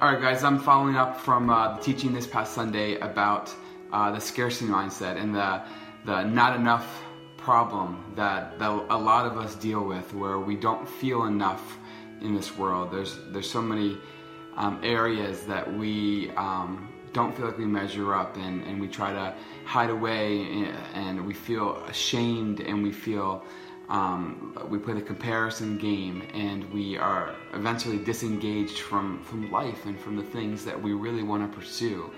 All right, guys, I'm following up from uh, the teaching this past Sunday about uh, the scarcity mindset and the, the not enough problem that, that a lot of us deal with where we don't feel enough in this world. There's, there's so many um, areas that we um, don't feel like we measure up and, and we try to hide away and we feel ashamed and we feel um, we play the comparison game and we are eventually disengaged from, from life and from the things that we really want to pursue.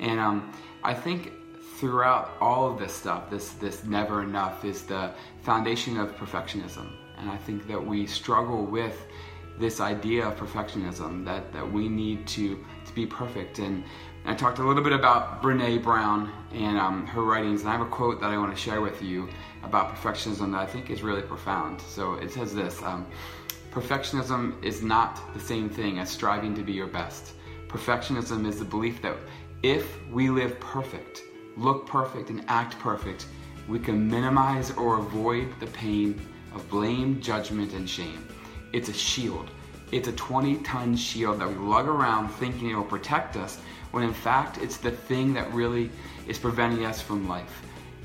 And um, I think throughout all of this stuff, this, this never enough is the foundation of perfectionism. And I think that we struggle with this idea of perfectionism that, that we need to, to be perfect. And I talked a little bit about Brene Brown and um, her writings, and I have a quote that I want to share with you about perfectionism that I think is really profound. So it says this um, Perfectionism is not the same thing as striving to be your best. Perfectionism is the belief that if we live perfect, look perfect, and act perfect, we can minimize or avoid the pain of blame, judgment, and shame. It's a shield. It's a 20 ton shield that we lug around thinking it will protect us, when in fact it's the thing that really is preventing us from life.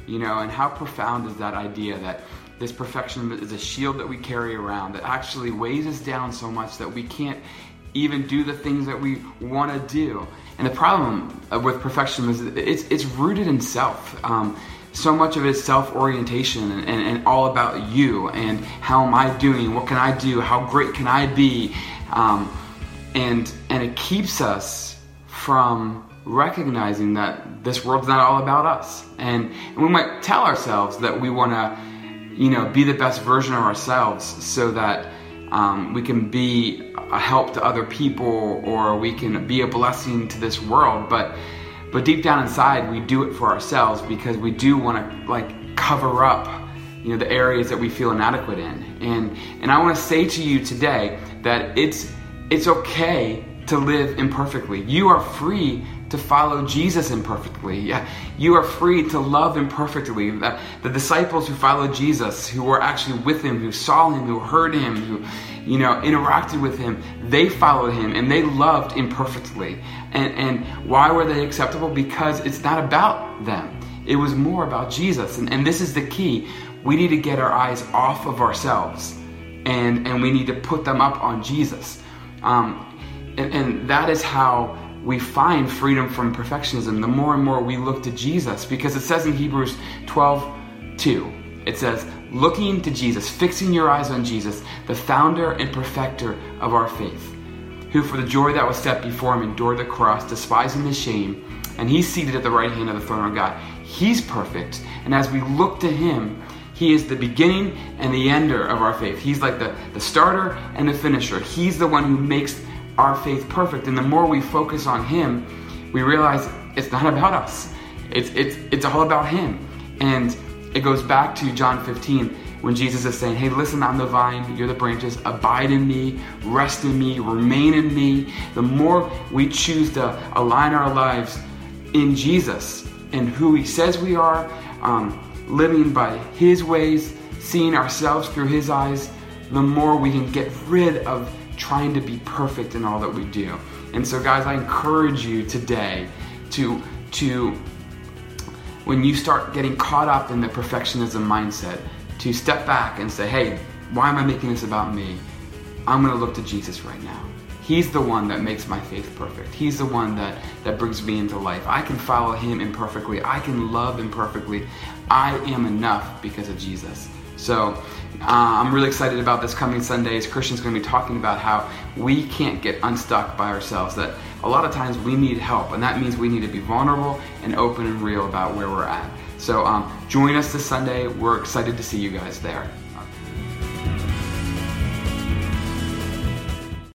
You know, and how profound is that idea that this perfection is a shield that we carry around that actually weighs us down so much that we can't even do the things that we want to do. And the problem with perfection is it's, it's rooted in self. Um, so much of it is self orientation and, and, and, all about you and how am I doing? What can I do? How great can I be? Um, and and it keeps us from recognizing that this world's not all about us. And, and we might tell ourselves that we want to, you know, be the best version of ourselves so that um, we can be a help to other people or we can be a blessing to this world. But but deep down inside, we do it for ourselves because we do want to like cover up, you know, the areas that we feel inadequate in. And and I want to say to you today that it's it's okay to live imperfectly. You are free to follow Jesus imperfectly. You are free to love imperfectly. The, the disciples who followed Jesus, who were actually with him, who saw him, who heard him, who you know interacted with him, they followed him and they loved imperfectly. And, and why were they acceptable? Because it's not about them. It was more about Jesus. And, and this is the key. We need to get our eyes off of ourselves and, and we need to put them up on Jesus. Um, and, and that is how we find freedom from perfectionism the more and more we look to Jesus. Because it says in Hebrews 12 2, it says, looking to Jesus, fixing your eyes on Jesus, the founder and perfecter of our faith, who for the joy that was set before him endured the cross, despising the shame, and he's seated at the right hand of the throne of God. He's perfect. And as we look to him, he is the beginning and the ender of our faith. He's like the, the starter and the finisher. He's the one who makes our faith perfect. And the more we focus on Him, we realize it's not about us. It's, it's, it's all about Him. And it goes back to John 15 when Jesus is saying, Hey, listen, I'm the vine, you're the branches, abide in me, rest in me, remain in me. The more we choose to align our lives in Jesus and who He says we are, um, living by His ways, seeing ourselves through His eyes, the more we can get rid of trying to be perfect in all that we do. And so, guys, I encourage you today to to when you start getting caught up in the perfectionism mindset, to step back and say, "Hey, why am I making this about me? I'm going to look to Jesus right now. He's the one that makes my faith perfect. He's the one that, that brings me into life. I can follow him imperfectly. I can love imperfectly. I am enough because of Jesus. So uh, I'm really excited about this coming Sunday as Christian's going to be talking about how we can't get unstuck by ourselves, that a lot of times we need help, and that means we need to be vulnerable and open and real about where we're at. So um, join us this Sunday. We're excited to see you guys there.